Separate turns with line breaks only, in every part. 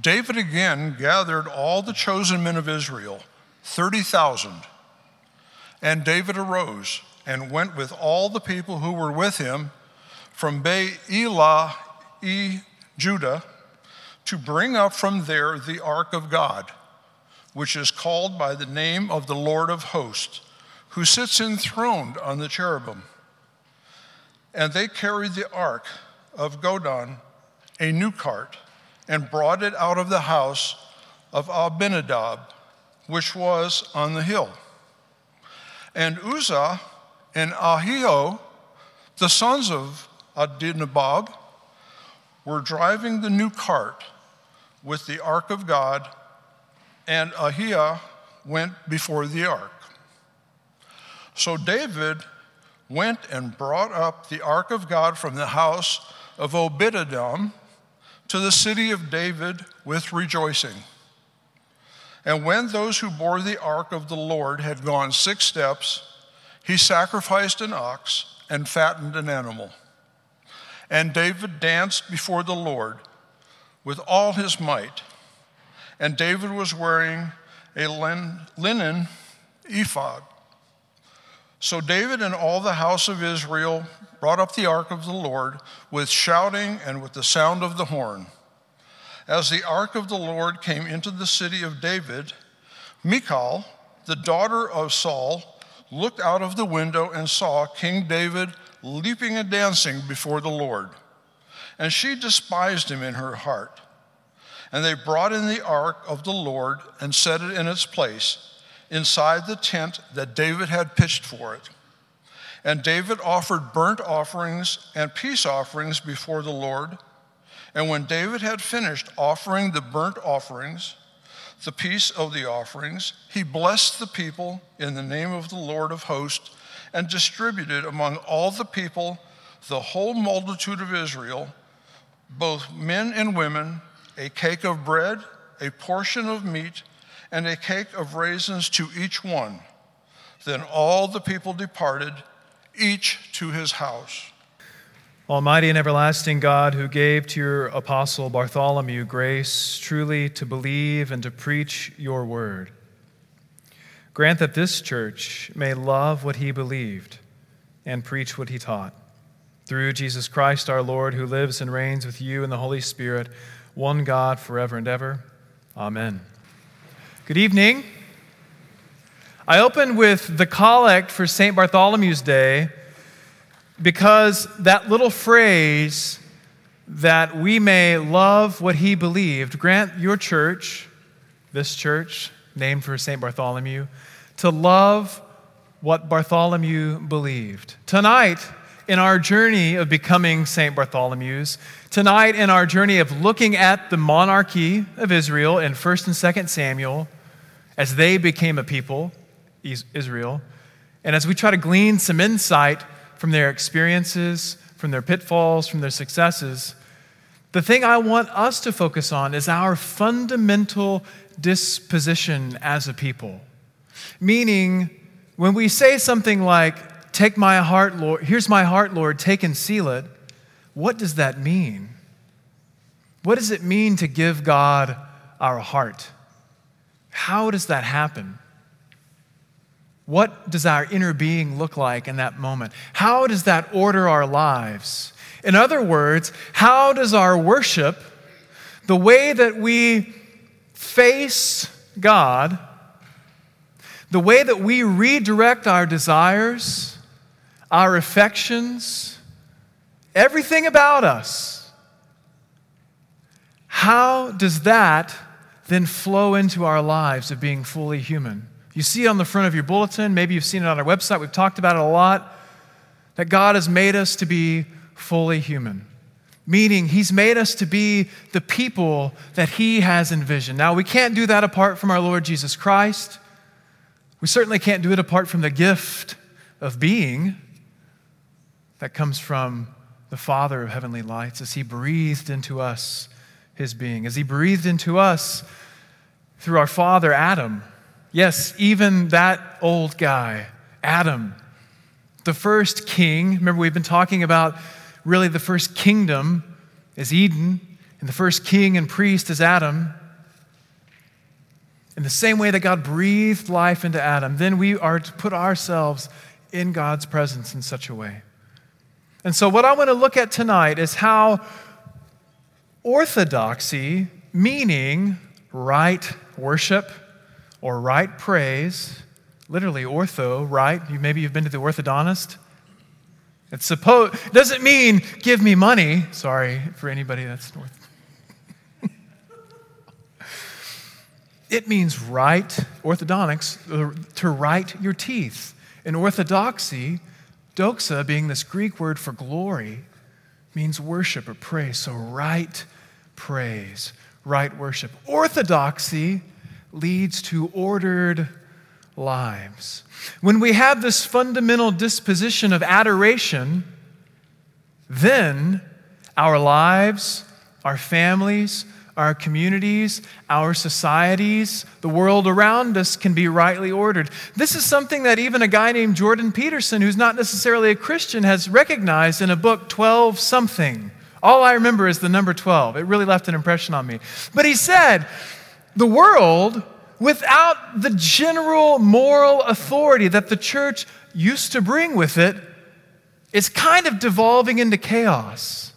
David again gathered all the chosen men of Israel, 30,000. And David arose and went with all the people who were with him from Elah, e Judah, to bring up from there the ark of God, which is called by the name of the Lord of hosts, who sits enthroned on the cherubim. And they carried the ark of Godon, a new cart, and brought it out of the house of Abinadab, which was on the hill. And Uzzah and Ahio, the sons of Abinadab, were driving the new cart with the ark of God, and Ahio went before the ark. So David went and brought up the ark of God from the house of Obed-edom to the city of David with rejoicing. And when those who bore the ark of the Lord had gone six steps, he sacrificed an ox and fattened an animal. And David danced before the Lord with all his might. And David was wearing a linen ephod. So David and all the house of Israel brought up the ark of the Lord with shouting and with the sound of the horn. As the ark of the Lord came into the city of David, Michal, the daughter of Saul, looked out of the window and saw King David leaping and dancing before the Lord. And she despised him in her heart. And they brought in the ark of the Lord and set it in its place inside the tent that David had pitched for it. And David offered burnt offerings and peace offerings before the Lord. And when David had finished offering the burnt offerings, the peace of the offerings, he blessed the people in the name of the Lord of hosts and distributed among all the people, the whole multitude of Israel, both men and women, a cake of bread, a portion of meat, and a cake of raisins to each one. Then all the people departed, each to his house.
Almighty and everlasting God, who gave to your apostle Bartholomew grace truly to believe and to preach your word, grant that this church may love what he believed and preach what he taught. Through Jesus Christ our Lord, who lives and reigns with you in the Holy Spirit, one God forever and ever. Amen. Good evening. I open with the collect for St. Bartholomew's Day because that little phrase that we may love what he believed, grant your church, this church, named for St. Bartholomew, to love what Bartholomew believed. Tonight, in our journey of becoming St. Bartholomew's, tonight in our journey of looking at the monarchy of Israel in 1st and 2nd Samuel, as they became a people, Israel, and as we try to glean some insight from their experiences, from their pitfalls, from their successes, the thing I want us to focus on is our fundamental disposition as a people. Meaning, when we say something like, Take my heart, Lord, here's my heart, Lord, take and seal it, what does that mean? What does it mean to give God our heart? How does that happen? What does our inner being look like in that moment? How does that order our lives? In other words, how does our worship, the way that we face God, the way that we redirect our desires, our affections, everything about us, how does that then flow into our lives of being fully human? You see it on the front of your bulletin. Maybe you've seen it on our website. We've talked about it a lot. That God has made us to be fully human, meaning He's made us to be the people that He has envisioned. Now, we can't do that apart from our Lord Jesus Christ. We certainly can't do it apart from the gift of being that comes from the Father of heavenly lights as He breathed into us His being, as He breathed into us through our father Adam Yes, even that old guy, Adam, the first king. Remember, we've been talking about really the first kingdom is Eden. And the first king and priest is Adam. In the same way that God breathed life into Adam, then we are to put ourselves in God's presence in such a way. And so, what I want to look at tonight is how orthodoxy, meaning right worship or right praise, literally ortho, right? You, maybe you've been to the orthodontist. It suppose, doesn't mean give me money. Sorry for anybody that's north. it means right, orthodontics, uh, to right your teeth. In orthodoxy, doxa being this Greek word for glory, means worship or praise. So, right praise, right worship. Orthodoxy leads to ordered lives. When we have this fundamental disposition of adoration, then our lives, our families, our communities, our societies, the world around us can be rightly ordered. This is something that even a guy named Jordan Peterson, who's not necessarily a Christian, has recognized in a book, 12 something. All I remember is the number 12. It really left an impression on me. But he said, the world, without the general moral authority that the church used to bring with it, is kind of devolving into chaos.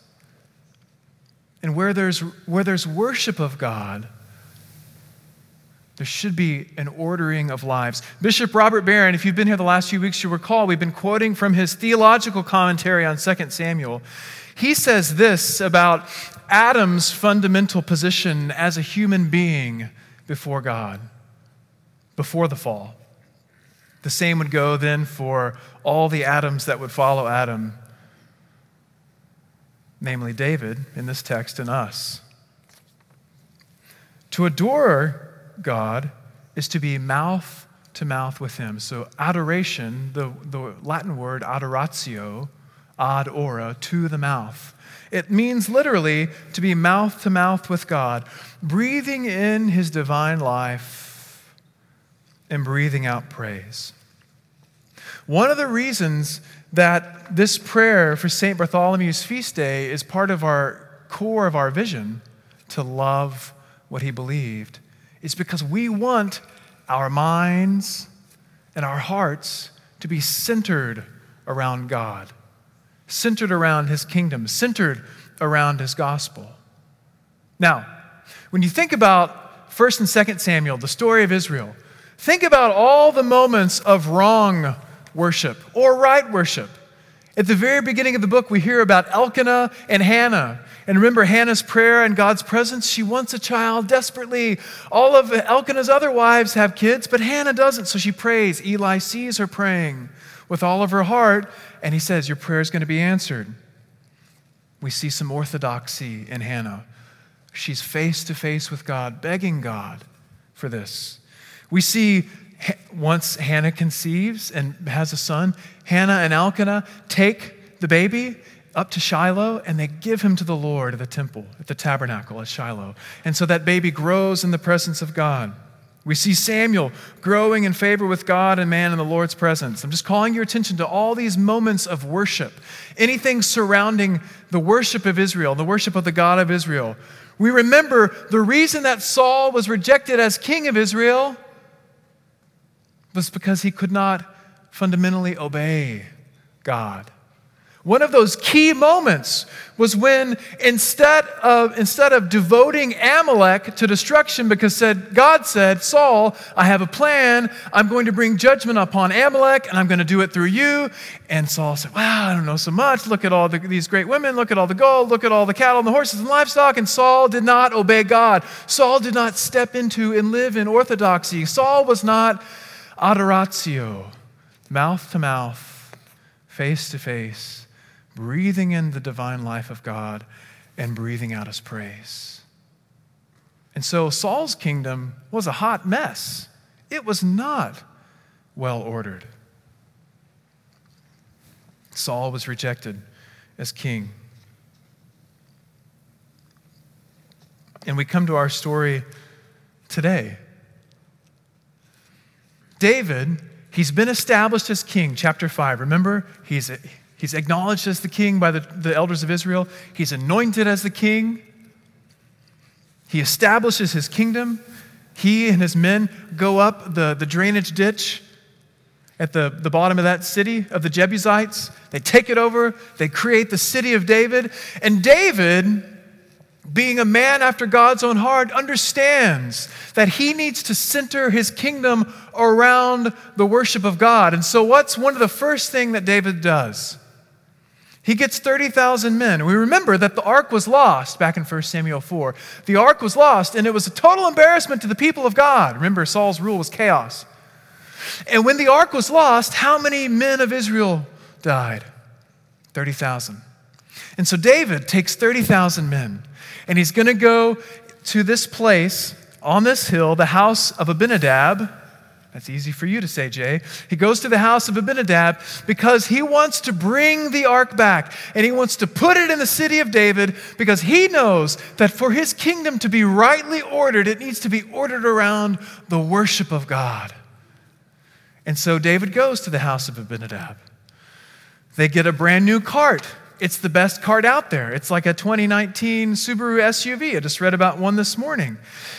And where there's, where there's worship of God, there should be an ordering of lives. Bishop Robert Barron, if you've been here the last few weeks, you recall we've been quoting from his theological commentary on 2 Samuel. He says this about Adam's fundamental position as a human being before God, before the fall. The same would go then for all the Adams that would follow Adam namely David in this text and us. To adore God is to be mouth to mouth with Him. So, adoration, the, the Latin word adoratio, ad ora, to the mouth. It means literally to be mouth to mouth with God, breathing in His divine life and breathing out praise. One of the reasons that this prayer for St. Bartholomew's feast day is part of our core of our vision to love what he believed is because we want our minds and our hearts to be centered around God, centered around his kingdom, centered around his gospel. Now, when you think about 1st and 2nd Samuel, the story of Israel, think about all the moments of wrong worship or right worship. At the very beginning of the book, we hear about Elkanah and Hannah. And remember Hannah's prayer in God's presence? She wants a child desperately. All of Elkanah's other wives have kids, but Hannah doesn't. So she prays. Eli sees her praying with all of her heart, and he says, Your prayer is going to be answered. We see some orthodoxy in Hannah. She's face to face with God, begging God for this. We see once Hannah conceives and has a son, Hannah and Elkanah take the baby up to Shiloh and they give him to the Lord at the temple, at the tabernacle at Shiloh. And so that baby grows in the presence of God. We see Samuel growing in favor with God and man in the Lord's presence. I'm just calling your attention to all these moments of worship, anything surrounding the worship of Israel, the worship of the God of Israel. We remember the reason that Saul was rejected as king of Israel was because he could not fundamentally obey God. One of those key moments was when instead of, instead of devoting Amalek to destruction, because said, God said, Saul, I have a plan. I'm going to bring judgment upon Amalek, and I'm going to do it through you. And Saul said, Wow, I don't know so much. Look at all the, these great women. Look at all the gold. Look at all the cattle and the horses and livestock. And Saul did not obey God. Saul did not step into and live in orthodoxy. Saul was not adoratio, mouth to mouth, face to face, breathing in the divine life of God and breathing out his praise. And so Saul's kingdom was a hot mess. It was not well ordered. Saul was rejected as king. And we come to our story today. David, he's been established as king, chapter 5. Remember, he's, he's acknowledged as the king by the, the elders of Israel, he's anointed as the king. He establishes his kingdom. He and his men go up the, the drainage ditch at the, the bottom of that city of the Jebusites. They take it over, they create the city of David. And David, being a man after God's own heart, understands that he needs to center his kingdom around the worship of God. And so, what's one of the first thing that David does? He gets 30,000 men. We remember that the ark was lost back in 1 Samuel 4. The ark was lost, and it was a total embarrassment to the people of God. Remember, Saul's rule was chaos. And when the ark was lost, how many men of Israel died? 30,000. And so David takes 30,000 men, and he's going to go to this place on this hill, the house of Abinadab. That's easy for you to say, Jay. He goes to the house of Abinadab because he wants to bring the ark back and he wants to put it in the city of David because he knows that for his kingdom to be rightly ordered, it needs to be ordered around the worship of God. And so David goes to the house of Abinadab. They get a brand new cart. It's the best cart out there. It's like a 2019 Subaru SUV. I just read about one this morning.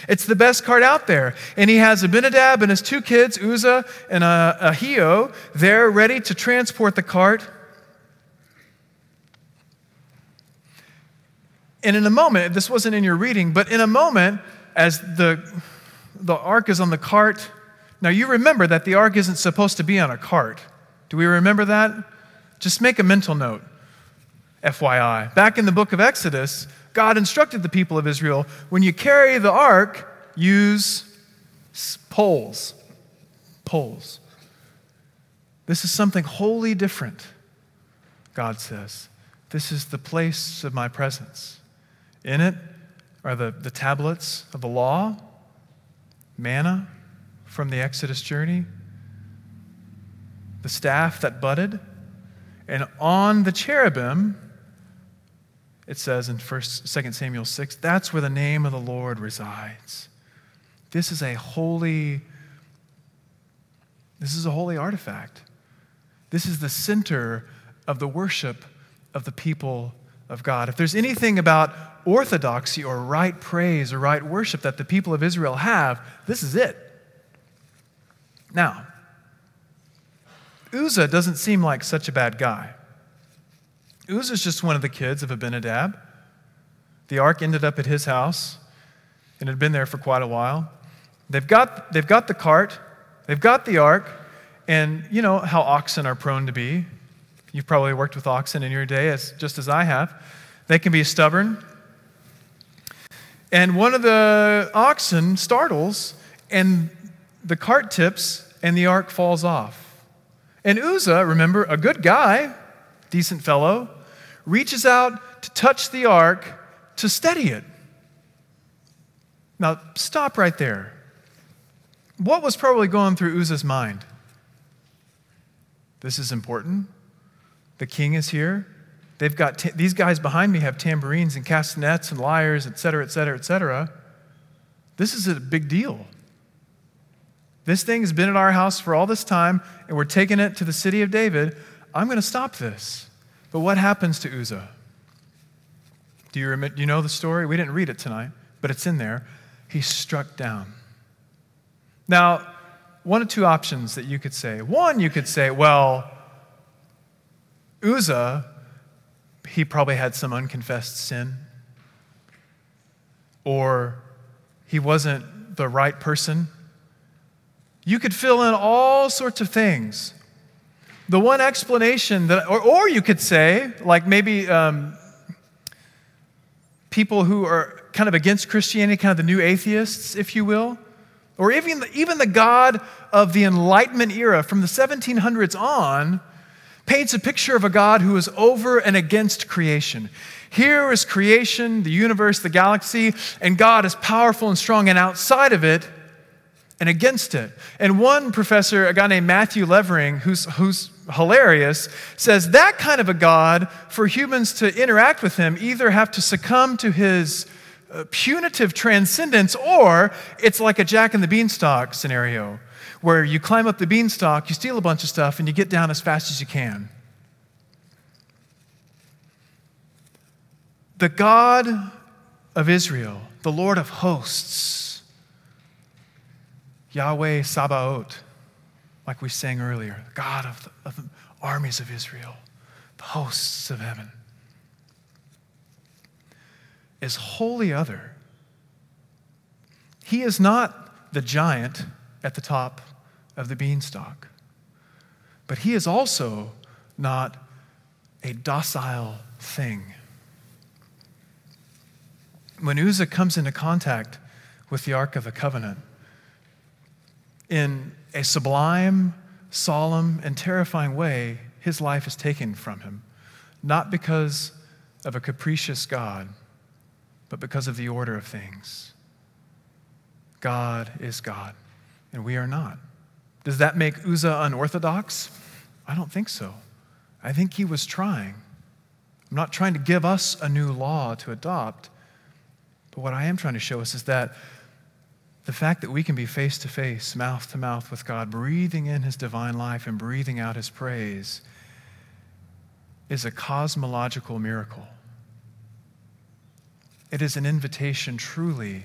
It's the best cart out there. And he has Abinadab and his two kids, Uzzah and uh, Ahio, there ready to transport the cart. And in a moment, this wasn't in your reading, but in a moment, as the, the ark is on the cart, now, you remember that the ark isn't supposed to be on a cart. Do we remember that? Just make a mental note, FYI. Back in the book of Exodus, God instructed the people of Israel when you carry the ark, use poles. Poles. This is something wholly different, God says. This is the place of my presence. In it are the, the tablets of the law, manna, from the Exodus journey, the staff that budded, and on the cherubim, it says in 1st, 2 Samuel 6, that's where the name of the Lord resides. This is a holy, this is a holy artifact. This is the center of the worship of the people of God. If there's anything about orthodoxy or right praise or right worship that the people of Israel have, this is it. Now, Uzzah doesn't seem like such a bad guy. Uzzah's just one of the kids of Abinadab. The ark ended up at his house and had been there for quite a while. They've got, they've got the cart, they've got the ark, and you know how oxen are prone to be. You've probably worked with oxen in your day, as, just as I have. They can be stubborn. And one of the oxen startles, and the cart tips and the ark falls off. And Uzzah, remember, a good guy, decent fellow, reaches out to touch the ark to steady it. Now, stop right there. What was probably going through Uzzah's mind? This is important. The king is here. They've got t- these guys behind me have tambourines and castanets and lyres, et cetera, et cetera, et cetera. This is a big deal. This thing has been at our house for all this time, and we're taking it to the city of David. I'm going to stop this. But what happens to Uzzah? Do you, remember, do you know the story? We didn't read it tonight, but it's in there. He's struck down. Now, one of two options that you could say. One, you could say, well, Uzzah, he probably had some unconfessed sin, or he wasn't the right person you could fill in all sorts of things. The one explanation that, or, or you could say, like maybe um, people who are kind of against Christianity, kind of the new atheists, if you will, or even the, even the God of the Enlightenment era from the 1700s on paints a picture of a God who is over and against creation. Here is creation, the universe, the galaxy, and God is powerful and strong, and outside of it, and against it. And one professor, a guy named Matthew Levering, who's, who's hilarious, says that kind of a God, for humans to interact with him, either have to succumb to his uh, punitive transcendence or it's like a Jack and the Beanstalk scenario where you climb up the beanstalk, you steal a bunch of stuff, and you get down as fast as you can. The God of Israel the Lord of hosts, Yahweh Sabaoth, like we sang earlier, God of the, of the armies of Israel, the hosts of heaven, is wholly other. He is not the giant at the top of the beanstalk, but he is also not a docile thing. When Uzzah comes into contact with the Ark of the Covenant, in a sublime, solemn, and terrifying way, his life is taken from him, not because of a capricious God, but because of the order of things. God is God, and we are not. Does that make Uzzah unorthodox? I don't think so. I think he was trying. I'm not trying to give us a new law to adopt, but what I am trying to show us is that the fact that we can be face to face, mouth to mouth with God, breathing in his divine life and breathing out his praise, is a cosmological miracle. It is an invitation truly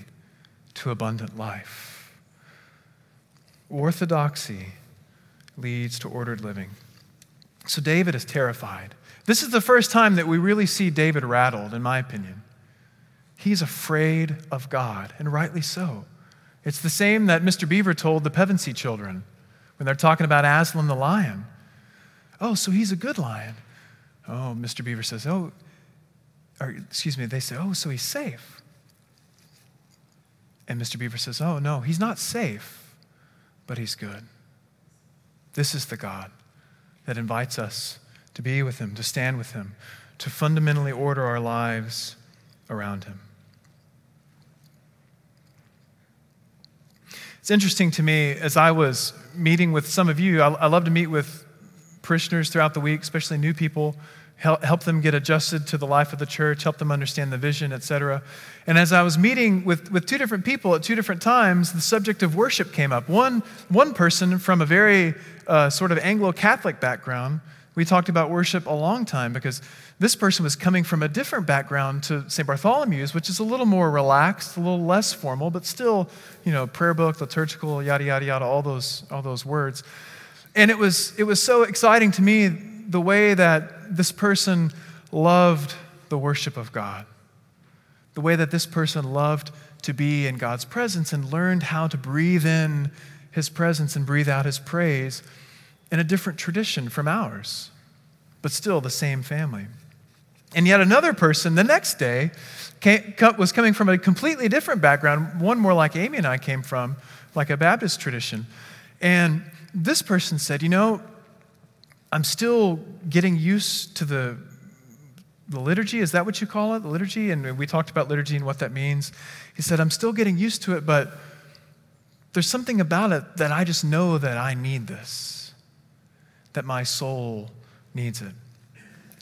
to abundant life. Orthodoxy leads to ordered living. So David is terrified. This is the first time that we really see David rattled, in my opinion. He's afraid of God, and rightly so. It's the same that Mr. Beaver told the Pevensey children when they're talking about Aslan the lion. Oh, so he's a good lion. Oh, Mr. Beaver says, oh, or excuse me, they say, oh, so he's safe. And Mr. Beaver says, oh, no, he's not safe, but he's good. This is the God that invites us to be with Him, to stand with Him, to fundamentally order our lives around Him. It's interesting to me as I was meeting with some of you, I, I love to meet with parishioners throughout the week, especially new people, help, help them get adjusted to the life of the church, help them understand the vision, etc. And as I was meeting with, with two different people at two different times, the subject of worship came up. One, one person from a very uh, sort of Anglo Catholic background, we talked about worship a long time because this person was coming from a different background to St. Bartholomew's, which is a little more relaxed, a little less formal, but still, you know, prayer book, liturgical, yada, yada, yada, all those, all those words. And it was, it was so exciting to me the way that this person loved the worship of God, the way that this person loved to be in God's presence and learned how to breathe in his presence and breathe out his praise in a different tradition from ours, but still the same family. And yet another person the next day came, was coming from a completely different background, one more like Amy and I came from, like a Baptist tradition. And this person said, You know, I'm still getting used to the, the liturgy. Is that what you call it? The liturgy? And we talked about liturgy and what that means. He said, I'm still getting used to it, but there's something about it that I just know that I need this, that my soul needs it.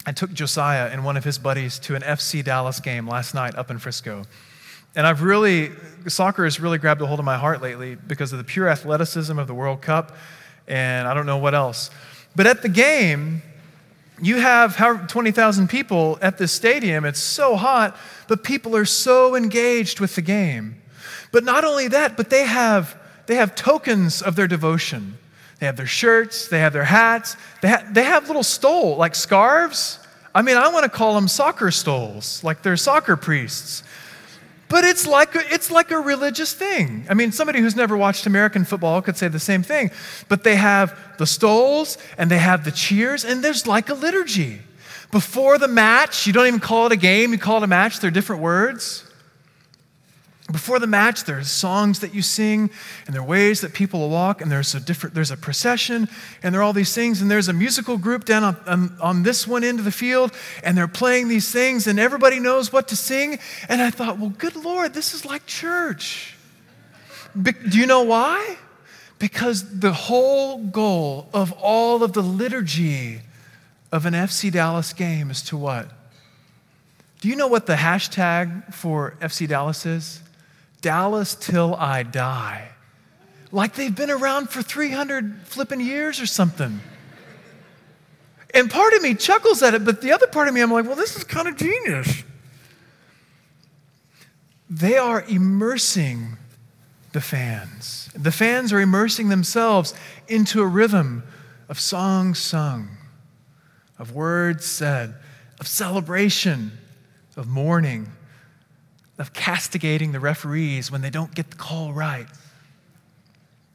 I took Josiah and one of his buddies to an FC Dallas game last night up in Frisco. And I've really, soccer has really grabbed a hold of my heart lately because of the pure athleticism of the World Cup, and I don't know what else. But at the game, you have 20,000 people at this stadium. It's so hot, but people are so engaged with the game. But not only that, but they have they have tokens of their devotion. They have their shirts, they have their hats, they, ha- they have little stole, like scarves. I mean, I want to call them soccer stoles, like they're soccer priests. But it's like, a, it's like a religious thing. I mean, somebody who's never watched American football could say the same thing. But they have the stoles and they have the cheers, and there's like a liturgy. Before the match, you don't even call it a game, you call it a match, they're different words. Before the match, there's songs that you sing, and there are ways that people walk, and there's a different, there's a procession, and there are all these things, and there's a musical group down on, on, on this one end of the field, and they're playing these things, and everybody knows what to sing. And I thought, well, good Lord, this is like church. Be, do you know why? Because the whole goal of all of the liturgy of an FC Dallas game is to what? Do you know what the hashtag for FC Dallas is? Dallas till I die. Like they've been around for 300 flipping years or something. And part of me chuckles at it, but the other part of me, I'm like, well, this is kind of genius. they are immersing the fans. The fans are immersing themselves into a rhythm of songs sung, of words said, of celebration, of mourning, of castigating the referees when they don't get the call right.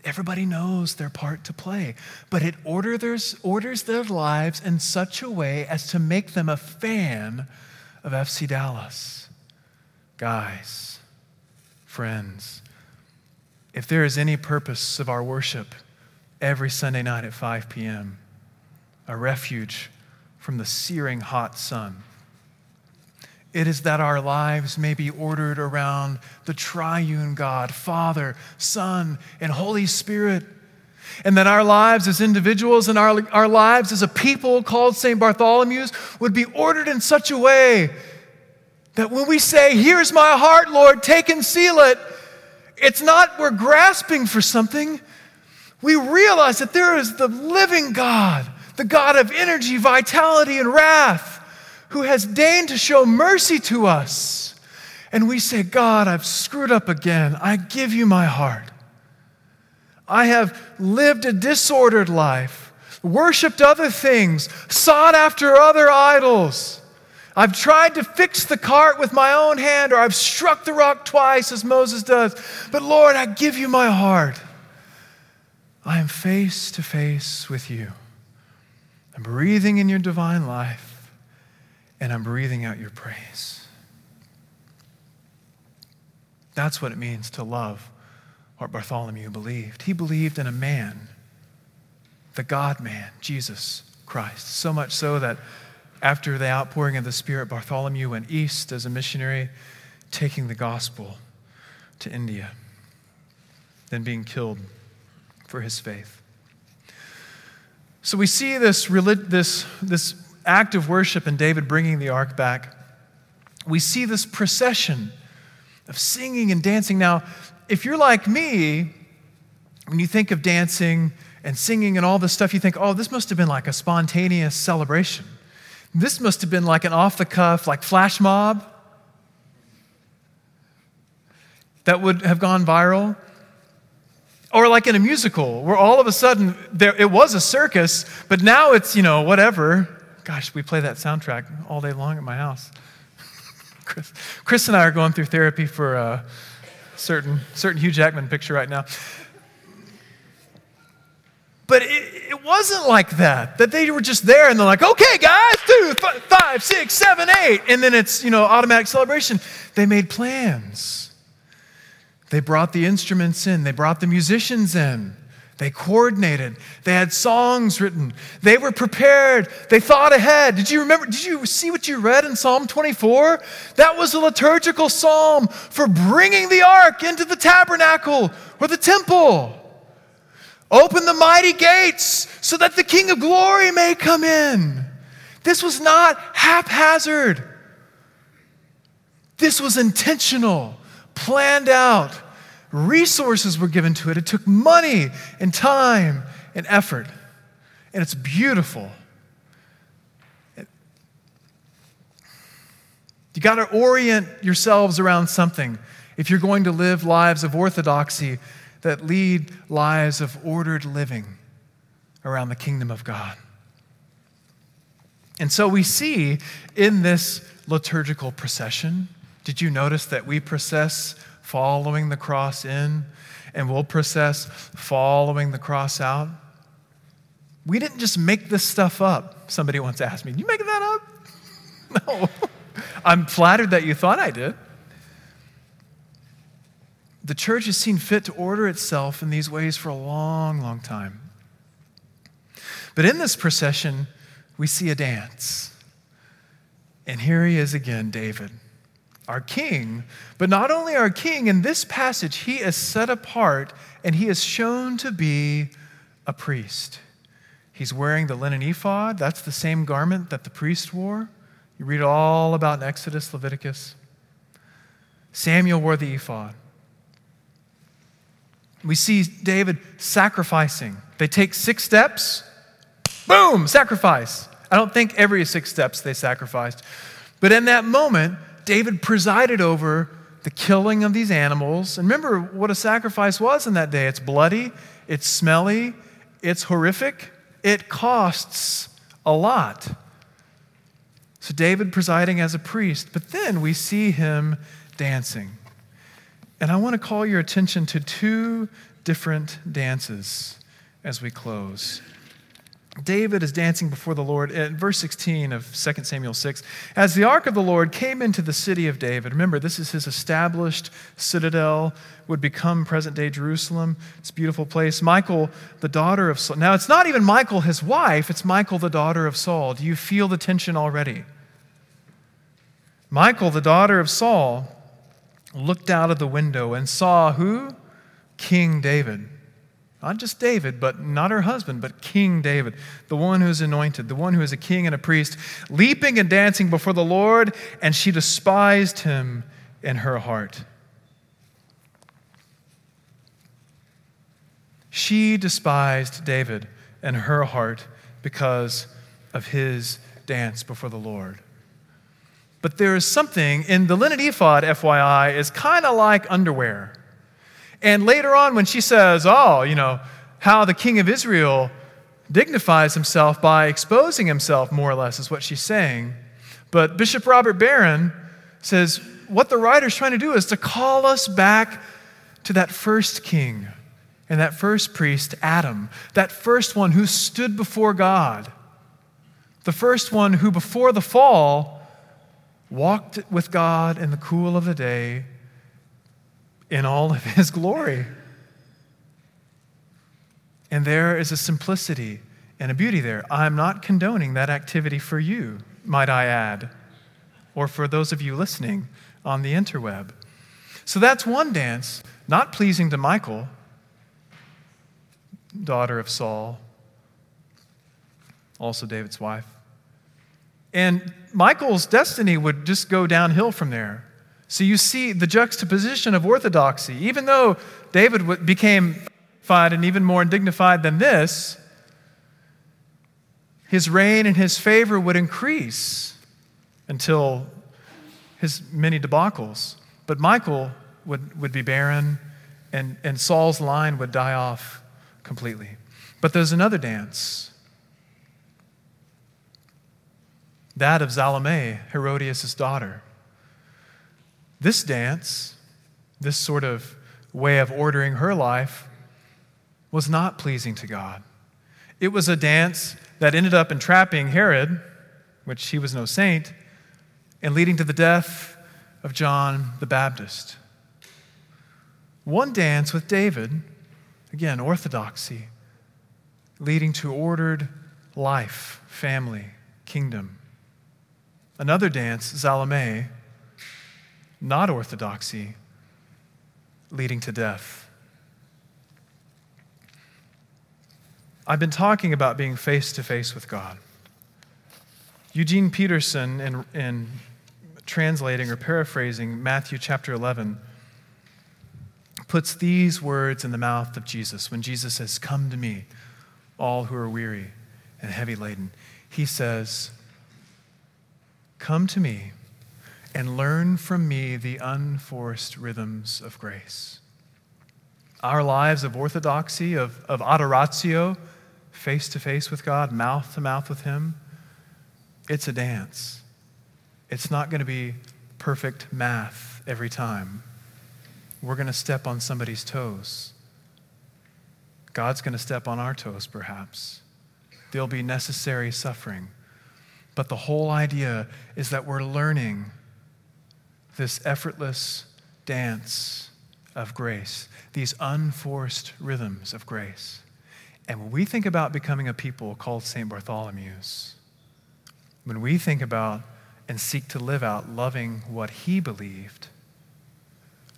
Everybody knows their part to play, but it orders, orders their lives in such a way as to make them a fan of FC Dallas. Guys, friends, if there is any purpose of our worship every Sunday night at 5 p.m., a refuge from the searing hot sun, it is that our lives may be ordered around the triune God, Father, Son, and Holy Spirit. And that our lives as individuals and our, our lives as a people called St. Bartholomew's would be ordered in such a way that when we say, Here's my heart, Lord, take and seal it, it's not we're grasping for something. We realize that there is the living God, the God of energy, vitality, and wrath who has deigned to show mercy to us. And we say, God, I've screwed up again. I give you my heart. I have lived a disordered life, worshiped other things, sought after other idols. I've tried to fix the cart with my own hand, or I've struck the rock twice, as Moses does. But Lord, I give you my heart. I am face to face with you. I'm breathing in your divine life and I'm breathing out your praise. That's what it means to love what Bartholomew believed. He believed in a man, the God man, Jesus Christ. So much so that after the outpouring of the Spirit, Bartholomew went east as a missionary, taking the gospel to India, then being killed for his faith. So we see this, this, this act of worship and David bringing the ark back, we see this procession of singing and dancing. Now, if you're like me, when you think of dancing and singing and all this stuff, you think, oh, this must have been like a spontaneous celebration. This must have been like an off the cuff, like flash mob that would have gone viral. Or like in a musical, where all of a sudden there, it was a circus, but now it's, you know, whatever. Gosh, we play that soundtrack all day long at my house. Chris, Chris and I are going through therapy for a certain, certain Hugh Jackman picture right now. But it, it wasn't like that, that they were just there and they're like, okay, guys, two, five, six, seven, eight. And then it's, you know, automatic celebration. They made plans. They brought the instruments in, they brought the musicians in. They coordinated. They had songs written. They were prepared. They thought ahead. Did you remember? Did you see what you read in Psalm 24? That was a liturgical psalm for bringing the ark into the tabernacle or the temple. Open the mighty gates so that the King of glory may come in. This was not haphazard. This was intentional, planned out Resources were given to it. It took money and time and effort. And it's beautiful. You got to orient yourselves around something if you're going to live lives of orthodoxy that lead lives of ordered living around the kingdom of God. And so we see in this liturgical procession, did you notice that we process following the cross in, and we'll process following the cross out. We didn't just make this stuff up. Somebody once asked me, You making that up? No. I'm flattered that you thought I did. The church has seen fit to order itself in these ways for a long, long time. But in this procession, we see a dance. And here he is again, David our king. But not only our king, in this passage, he is set apart and he is shown to be a priest. He's wearing the linen ephod. That's the same garment that the priest wore. You read all about in Exodus, Leviticus. Samuel wore the ephod. We see David sacrificing. They take six steps, boom, sacrifice. I don't think every six steps they sacrificed. But in that moment, David presided over the killing of these animals. And remember what a sacrifice was in that day it's bloody, it's smelly, it's horrific, it costs a lot. So, David presiding as a priest, but then we see him dancing. And I want to call your attention to two different dances as we close. David is dancing before the Lord. In verse 16 of 2 Samuel 6, as the ark of the Lord came into the city of David, remember, this is his established citadel, would become present day Jerusalem. It's a beautiful place. Michael, the daughter of Saul. Now, it's not even Michael, his wife, it's Michael, the daughter of Saul. Do you feel the tension already? Michael, the daughter of Saul, looked out of the window and saw who? King David not just David, but not her husband, but King David, the one who is anointed, the one who is a king and a priest, leaping and dancing before the Lord, and she despised him in her heart. She despised David in her heart because of his dance before the Lord. But there is something in the linen ephod, FYI, is kind of like underwear. And later on, when she says, Oh, you know, how the king of Israel dignifies himself by exposing himself, more or less, is what she's saying. But Bishop Robert Barron says, What the writer's trying to do is to call us back to that first king and that first priest, Adam, that first one who stood before God, the first one who, before the fall, walked with God in the cool of the day in all of his glory. And there is a simplicity and a beauty there. I'm not condoning that activity for you, might I add, or for those of you listening on the interweb. So that's one dance, not pleasing to Michael, daughter of Saul, also David's wife. And Michael's destiny would just go downhill from there. So you see the juxtaposition of orthodoxy. Even though David became dignified and even more dignified than this, his reign and his favor would increase until his many debacles. But Michael would, would be barren, and, and Saul's line would die off completely. But there's another dance that of Salome, Herodias' daughter. This dance, this sort of way of ordering her life, was not pleasing to God. It was a dance that ended up entrapping Herod, which he was no saint, and leading to the death of John the Baptist. One dance with David, again, orthodoxy, leading to ordered life, family, kingdom. Another dance, Salome, not orthodoxy, leading to death. I've been talking about being face to face with God. Eugene Peterson, in, in translating or paraphrasing Matthew chapter 11, puts these words in the mouth of Jesus when Jesus says, Come to me, all who are weary and heavy laden. He says, Come to me and learn from me the unforced rhythms of grace. Our lives of orthodoxy, of, of adoratio, face to face with God, mouth to mouth with Him, it's a dance. It's not going to be perfect math every time. We're going to step on somebody's toes. God's going to step on our toes, perhaps. There'll be necessary suffering. But the whole idea is that we're learning this effortless dance of grace, these unforced rhythms of grace. And when we think about becoming a people called St. Bartholomew's, when we think about and seek to live out loving what he believed,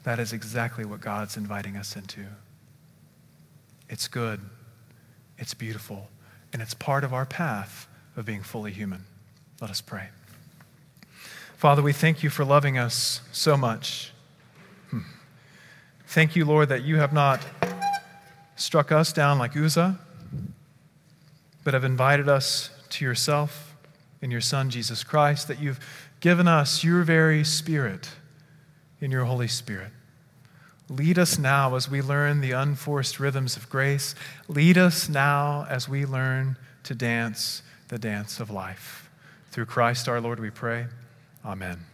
that is exactly what God's inviting us into. It's good, it's beautiful, and it's part of our path of being fully human. Let us pray. Father, we thank you for loving us so much. Hmm. Thank you, Lord, that you have not struck us down like Uzzah, but have invited us to yourself in your Son, Jesus Christ, that you've given us your very Spirit in your Holy Spirit. Lead us now as we learn the unforced rhythms of grace. Lead us now as we learn to dance the dance of life. Through Christ our Lord, we pray. Amen.